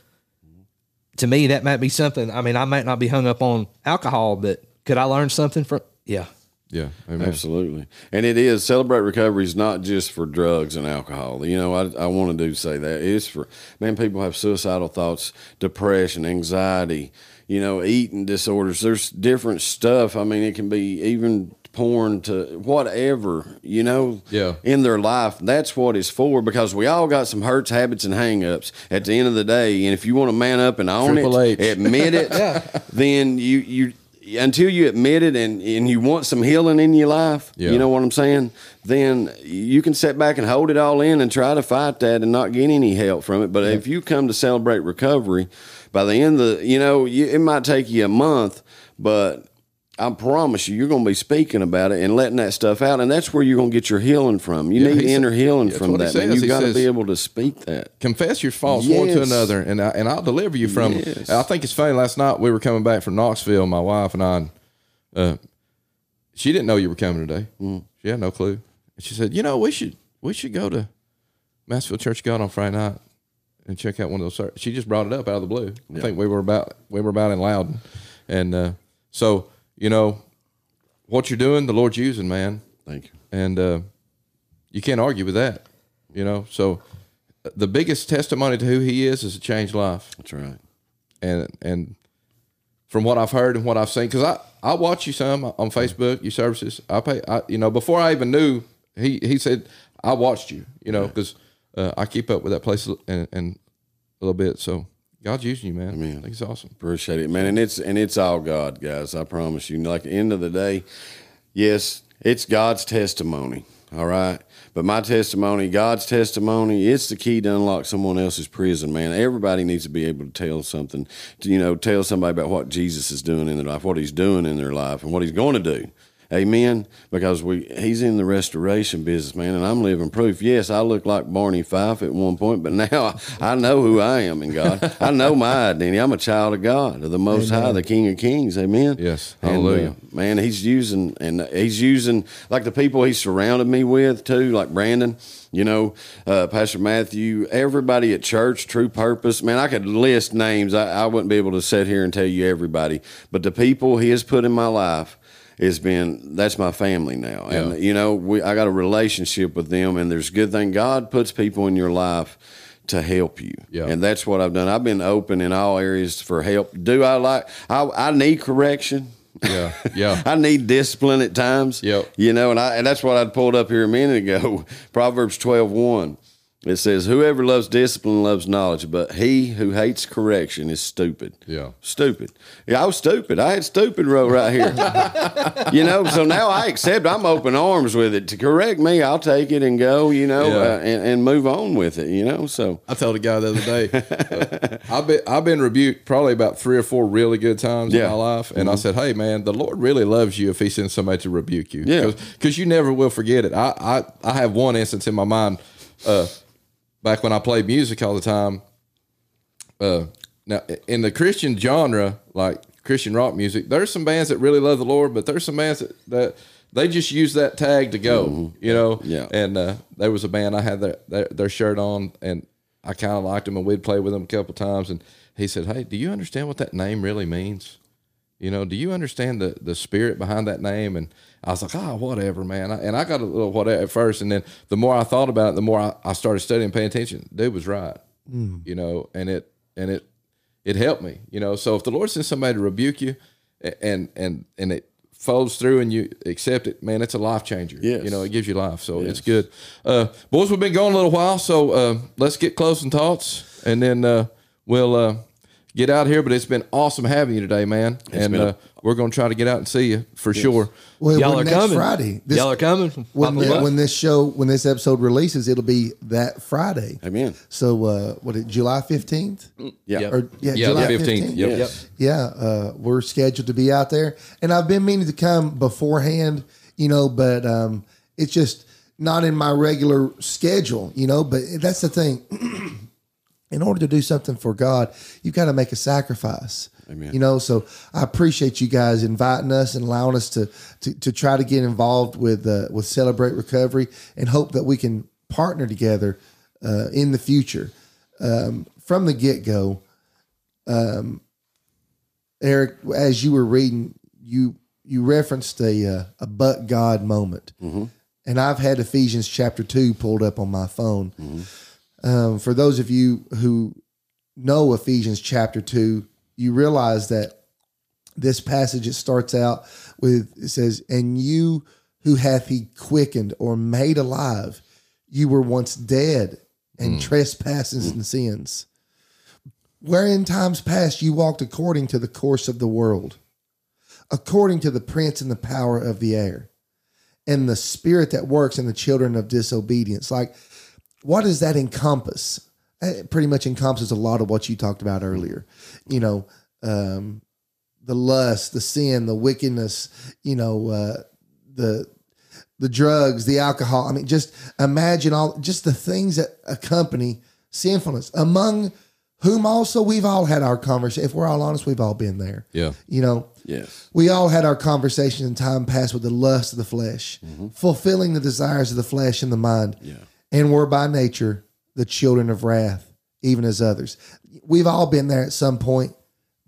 to me that might be something. I mean, I might not be hung up on alcohol, but could I learn something from? Yeah, Yeah. Amen. Absolutely. And it is celebrate recovery is not just for drugs and alcohol. You know, I, I want to do say that. It's for man, people have suicidal thoughts, depression, anxiety, you know, eating disorders. There's different stuff. I mean, it can be even porn to whatever, you know, Yeah. in their life. That's what it's for because we all got some hurts, habits, and hangups at the end of the day. And if you want to man up and own Triple it, H. admit it, then you, you, until you admit it and, and you want some healing in your life, Yeah. you know what I'm saying? Then you can sit back and hold it all in and try to fight that and not get any help from it. But if you come to celebrate recovery, by the end of the, you know, you, it might take you a month, but I promise you, you're going to be speaking about it and letting that stuff out, and that's where you're going to get your healing from. You Yeah, need inner healing that's from that. Man. You got to be able to speak that. confess your faults one to another, and I, and I'll deliver you from. Yes. I think it's funny. Last night we were coming back from Knoxville, my wife and I. And, uh, she didn't know you were coming today. Mm. She had no clue. And she said, "You know, we should we should go to Madisonville Church of God on Friday night and check out one of those." ser-" She just brought it up out of the blue. I think we were about we were about in Loudon, and uh, so you know what you're doing. The Lord's using, man Thank you. and uh, you can't argue with that. You know, so uh, the biggest testimony to who he is is a changed life, That's right. and and from what I've heard and what I've seen, because I I watch you some on Facebook, your services. I pay, I, you know, before I even knew he he said I watched you, you know, because uh, I keep up with that place and, and a little bit. So God's using you, man. Amen. I think it's awesome. Appreciate it, man. And it's and it's all God, guys. I promise you. Like at the end of the day, yes, it's God's testimony All right. But my testimony, God's testimony, it's the key to unlock someone else's prison, man. Everybody needs to be able to tell something, to, you know, tell somebody about what Jesus is doing in their life, what he's doing in their life, and what he's going to do. Amen. Because we he's in the restoration business, man, and I'm living proof. Yes, I look like Barney Fife at one point, but now I know who I am in God. I know my identity. I'm a child of God, of the Most High, the King of Kings. Amen. Yes. And, uh, Hallelujah. man, he's using and he's using like the people he surrounded me with too, like Brandon. You know, uh, Pastor Matthew, everybody at church, True Purpose. Man, I could list names. I, I wouldn't be able to sit here and tell you everybody, but the people he has put in my life has been that's my family now, and you know, we I got a relationship with them, and there's good thing God puts people in your life to help you, Yeah. and that's what I've done. I've been open in all areas for help. Do I like? I, I need correction. Yeah. Yeah. I need discipline at times. Yep. You know, and I and that's what I'd pulled up here a minute ago. Proverbs twelve one. It says, Whoever loves discipline loves knowledge, but he who hates correction is stupid. Yeah. Stupid. Yeah, I was stupid. I had stupid wrote right here. you know, so now I accept I'm open arms with it. To correct me, I'll take it and go, you know, Yeah. uh, and, and move on with it, you know. So I told a guy the other day, uh, I've been I've been rebuked probably about three or four really good times Yeah. in my life, and I said, "Hey, man, the Lord really loves you if He sends somebody to rebuke you, Yeah. because you never will forget it." I, I I have one instance in my mind, uh, back when I played music all the time. Uh, now in the Christian genre, like Christian rock music, there's some bands that really love the Lord, but there's some bands that, that they just use that tag to go, you know. Yeah. And uh, there was a band I had their their, their shirt on, and I kind of liked them, and we'd play with them a couple times. And he said, "Hey, do you understand what that name really means? You know, do you understand the the spirit behind that name?" And I was like, "Ah, whatever, man." And I got a little whatever at first, and then the more I thought about it, the more I, I started studying, paying attention. Dude was right, you know, and it and it it helped me, you know. So if the Lord sends somebody to rebuke you, and and and it folds through and you accept it, man, it's a life changer. Yes. You know, it gives you life, so it's good. Uh, boys, we've been going a little while, so uh, let's get closing thoughts, and then uh, we'll uh, get out here. But it's been awesome having you today, man, and been a- uh, we're going to try to get out and see you for sure. Well, Y'all are next coming. Friday. This, Y'all are coming. when, the- when this show, when this episode releases, it'll be that Friday. Amen. So, uh, what? It, July fifteenth? Yeah. Or yeah, Yeah, July 15th. fifteenth. Yep. Yes. Yeah, uh, we're scheduled to be out there, and I've been meaning to come beforehand, you know, but um, it's just not in my regular schedule, you know. But that's the thing. in order to do something for God, you've got to make a sacrifice. Amen. You know, so I appreciate you guys inviting us and allowing us to to, to try to get involved with uh, with Celebrate Recovery and hope that we can partner together uh, in the future. Um, from the get go, Eric, as you were reading, you you referenced a uh, a but God moment, and I've had Ephesians chapter two pulled up on my phone. Um, for those of you who know Ephesians chapter two, you realize that this passage it starts out with it says, "And you who hath he quickened or made alive, you were once dead in trespasses and sins." where in times past you walked according to the course of the world, according to the prince and the power of the air, and the spirit that works in the children of disobedience. Like, what does that encompass? It pretty much encompasses a lot of what you talked about earlier. You know, um, the lust, the sin, the wickedness. You know, uh, the the drugs, the alcohol. I mean, just imagine all just the things that accompany sinfulness. Among whom also we've all had our conversation. If we're all honest, we've all been there. Yeah. You know, Yes. we all had our conversations in time past with the lust of the flesh, fulfilling the desires of the flesh and the mind. Yeah. And we're by nature the children of wrath, even as others. We've all been there at some point,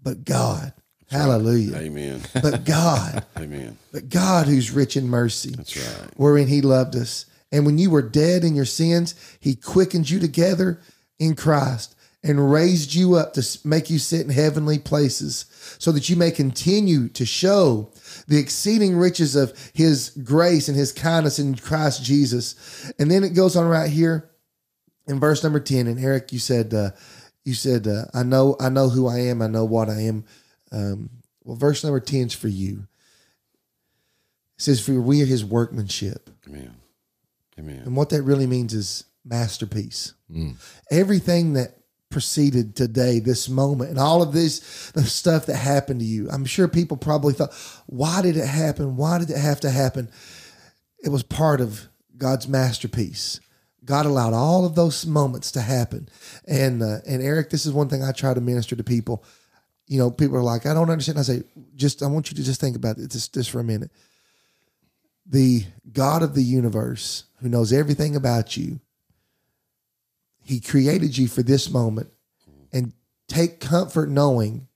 but God, hallelujah. Amen. But God, Amen. but God who's rich in mercy. That's right. Wherein he loved us. And when you were dead in your sins, he quickened you together in Christ and raised you up to make you sit in heavenly places so that you may continue to show the exceeding riches of his grace and his kindness in Christ Jesus. And then it goes on right here in verse number 10 and Eric you said uh, you said uh, I know I know who I am, I know what I am. Um, well verse number 10 is for you. It says for we are his workmanship Amen. Amen. And what that really means is masterpiece. Everything that preceded today, this moment, and all of this the stuff that happened to you, I'm sure people probably thought, why did it happen? Why did it have to happen? It was part of God's masterpiece. God allowed all of those moments to happen. And uh, and Eric, this is one thing I try to minister to people. You know, people are like, I don't understand. I say, just I want you to just think about it just, just for a minute the God of the universe who knows everything about you, he created you for this moment and take comfort knowing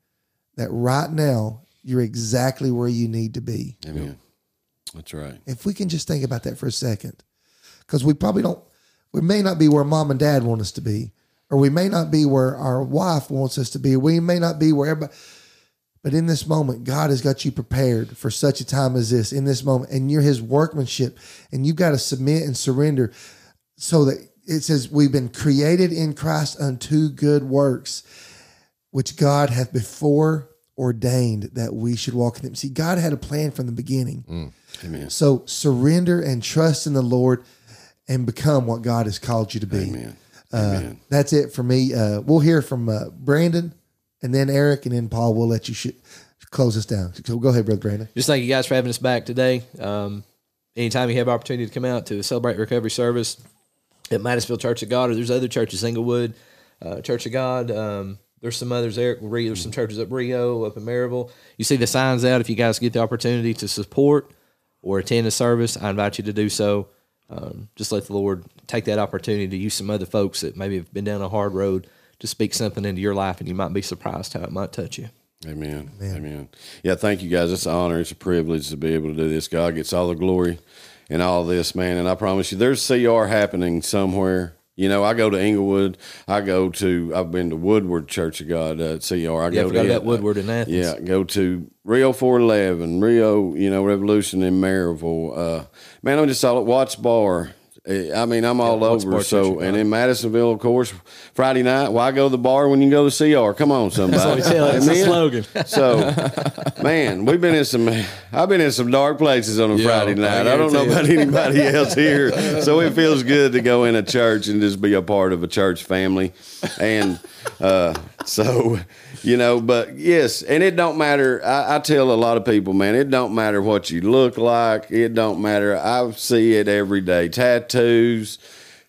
that right now you're exactly where you need to be. Amen. That's right. If we can just think about that for a second, because we probably don't, we may not be where mom and dad want us to be, or we may not be where our wife wants us to be, we may not be where everybody, but in this moment, God has got you prepared for such a time as this, in this moment, and you're his workmanship, and you've got to submit and surrender so that it says, We've been created in Christ unto good works, which God hath before ordained that we should walk in them. See, God had a plan from the beginning. Amen. So surrender and trust in the Lord and become what God has called you to be. Amen. Uh, Amen. that's it for me. Uh, we'll hear from uh, Brandon and then Eric and then Paul. We'll let you sh- close us down. So go ahead, Brother Brandon. Just thank you guys for having us back today. Um, anytime you have opportunity to come out to celebrate recovery service at Madisonville Church of God, or there's other churches, Englewood uh, Church of God. Um, there's some others there. There's some churches up Rio, up in Maryville. You see the signs out. If you guys get the opportunity to support or attend a service, I invite you to do so. Um, just let the Lord take that opportunity to use some other folks that maybe have been down a hard road to speak something into your life, and you might be surprised how it might touch you. Amen. Amen. Yeah, thank you guys. It's an honor. It's a privilege to be able to do this. God gets all the glory in all this, man. And I promise you, there's CR happening somewhere. You know, I go to Englewood. I go to. I've been to Woodward Church of God uh, CR. I Yeah, go I to about Woodward in Athens. Yeah, go to Rio 411, Rio, you know, Revolution in Maryville. Uh, man, I'm just all at Watts Bar. I mean, I'm all Watts over. So, and in Madisonville, of course, Friday night. Why go to the bar when you can go to CR? Come on, somebody. That's what we tell. It's the slogan. So, man, we've been in some. I've been in some dark places on a Yeah, Friday night. I, don't know guarantee about anybody else here, so it feels good to go in a church and just be a part of a church family, and uh, so you know. But yes, and it don't matter. I, I tell a lot of people, man, it don't matter what you look like. It don't matter. I see it every day. Tattoos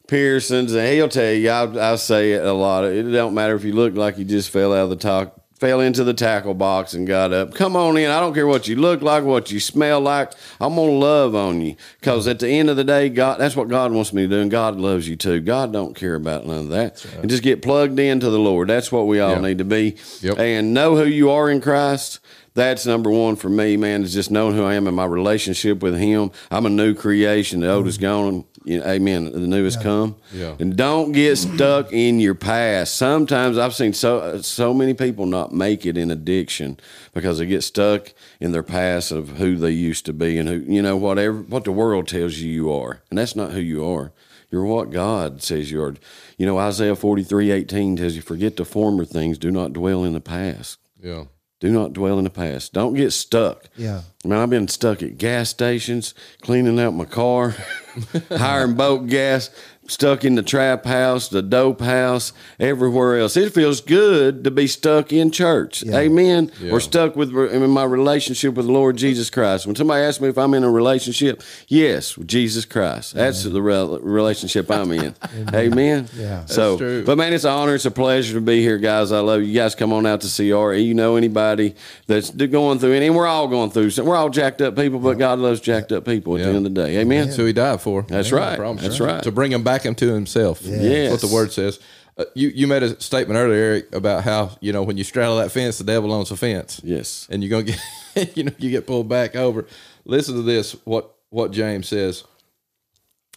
piercings, and he'll tell you. I, I say it a lot. It don't matter if you look like you just fell out of the talk, fell into the tackle box and got up. Come on in. I don't care what you look like, what you smell like. I'm gonna love on you because at the end of the day, God, that's what God wants me to do, and God loves you too. God don't care about none of that, and just get plugged into the Lord. That's what we all Yeah. need to be, Yep. and know who you are in Christ. That's number one for me, man, is just knowing who I am and my relationship with Him. I'm a new creation. The old is mm-hmm. gone. You know, amen. The new has come. Yeah. And don't get stuck in your past. Sometimes I've seen so so many people not make it in addiction because they get stuck in their past of who they used to be and who you know whatever what the world tells you you are, and that's not who you are. You're what God says you are. You know Isaiah forty three eighteen tells you, "Forget the former things. Do not dwell in the past." Yeah. Do not dwell in the past. Don't get stuck. Yeah. I mean, I've been stuck at gas stations, cleaning out my car, hiring boat gas, stuck in the trap house, the dope house, everywhere else. It feels good to be stuck in church. Amen. Yeah. Or stuck with in my relationship with the Lord Jesus Christ. When somebody asks me if I'm in a relationship, yes, with Jesus Christ. That's the rel relationship I'm in. Amen. Yeah. So, true. but man, it's an honor. It's a pleasure to be here, guys. I love you. You guys come on out to CR. You know anybody that's going through any, and we're all going through. We're all jacked up people, but God loves jacked up people at the end of the day. Amen. That's who he died for. That's Yeah, right. That's right. To bring him back into himself. Yes. That's what the word says. Uh, you you made a statement earlier, Eric, about how you know when you straddle that fence, the devil owns the fence. Yes. and you're gonna get you know you get pulled back over. Listen to this. What what James says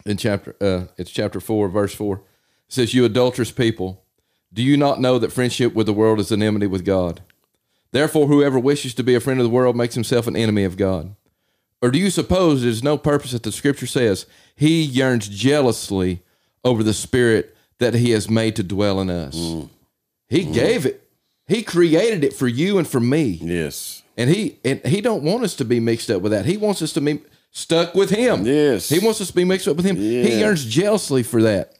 in chapter uh, it's chapter four, verse four. It says, "You adulterous people, do you not know that friendship with the world is enmity with God? Therefore, whoever wishes to be a friend of the world makes himself an enemy of God." Or do you suppose there's no purpose that the scripture says he yearns jealously over the spirit that he has made to dwell in us? Mm. He mm. gave it. He created it for you and for me Yes. and he and he don't want us to be mixed up with that. He wants us to be stuck with him. Yes. He wants us to be mixed up with him. He yearns jealously for that.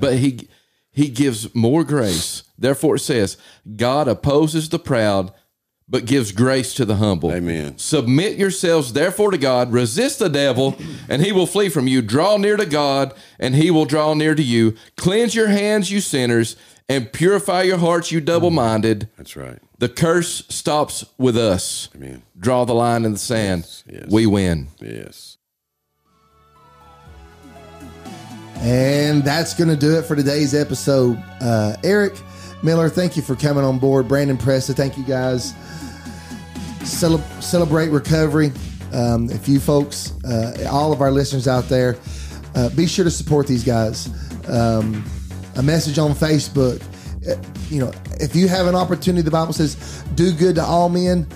but he he gives more grace. Therefore it says, God opposes the proud, but gives grace to the humble. Amen. Submit yourselves therefore to God, resist the devil, and he will flee from you. Draw near to God, and he will draw near to you. Cleanse your hands, you sinners, and purify your hearts, you double minded. That's right. The curse stops with us. Amen. Draw the line in the sand. yes. We win. Yes. And that's going to do it for today's episode. Uh, Eric Miller, thank you for coming on board. Brandon Presta, thank you guys. Cele- celebrate recovery. Um, if you folks, uh, all of our listeners out there, uh, be sure to support these guys. Um, a message on Facebook. Uh, You know, if you have an opportunity, the Bible says, do good to all men,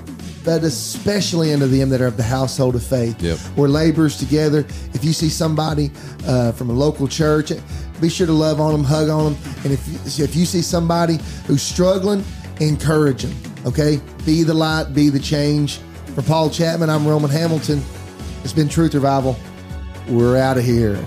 but especially unto them that are of the household of faith. Yep. We're laborers together. If you see somebody uh, from a local church, be sure to love on them, hug on them. And if you, if you see somebody who's struggling, encourage them. Okay? Be the light, be the change. For Paul Chapman, I'm Roman Hamilton. It's been Truth Revival. We're out of here.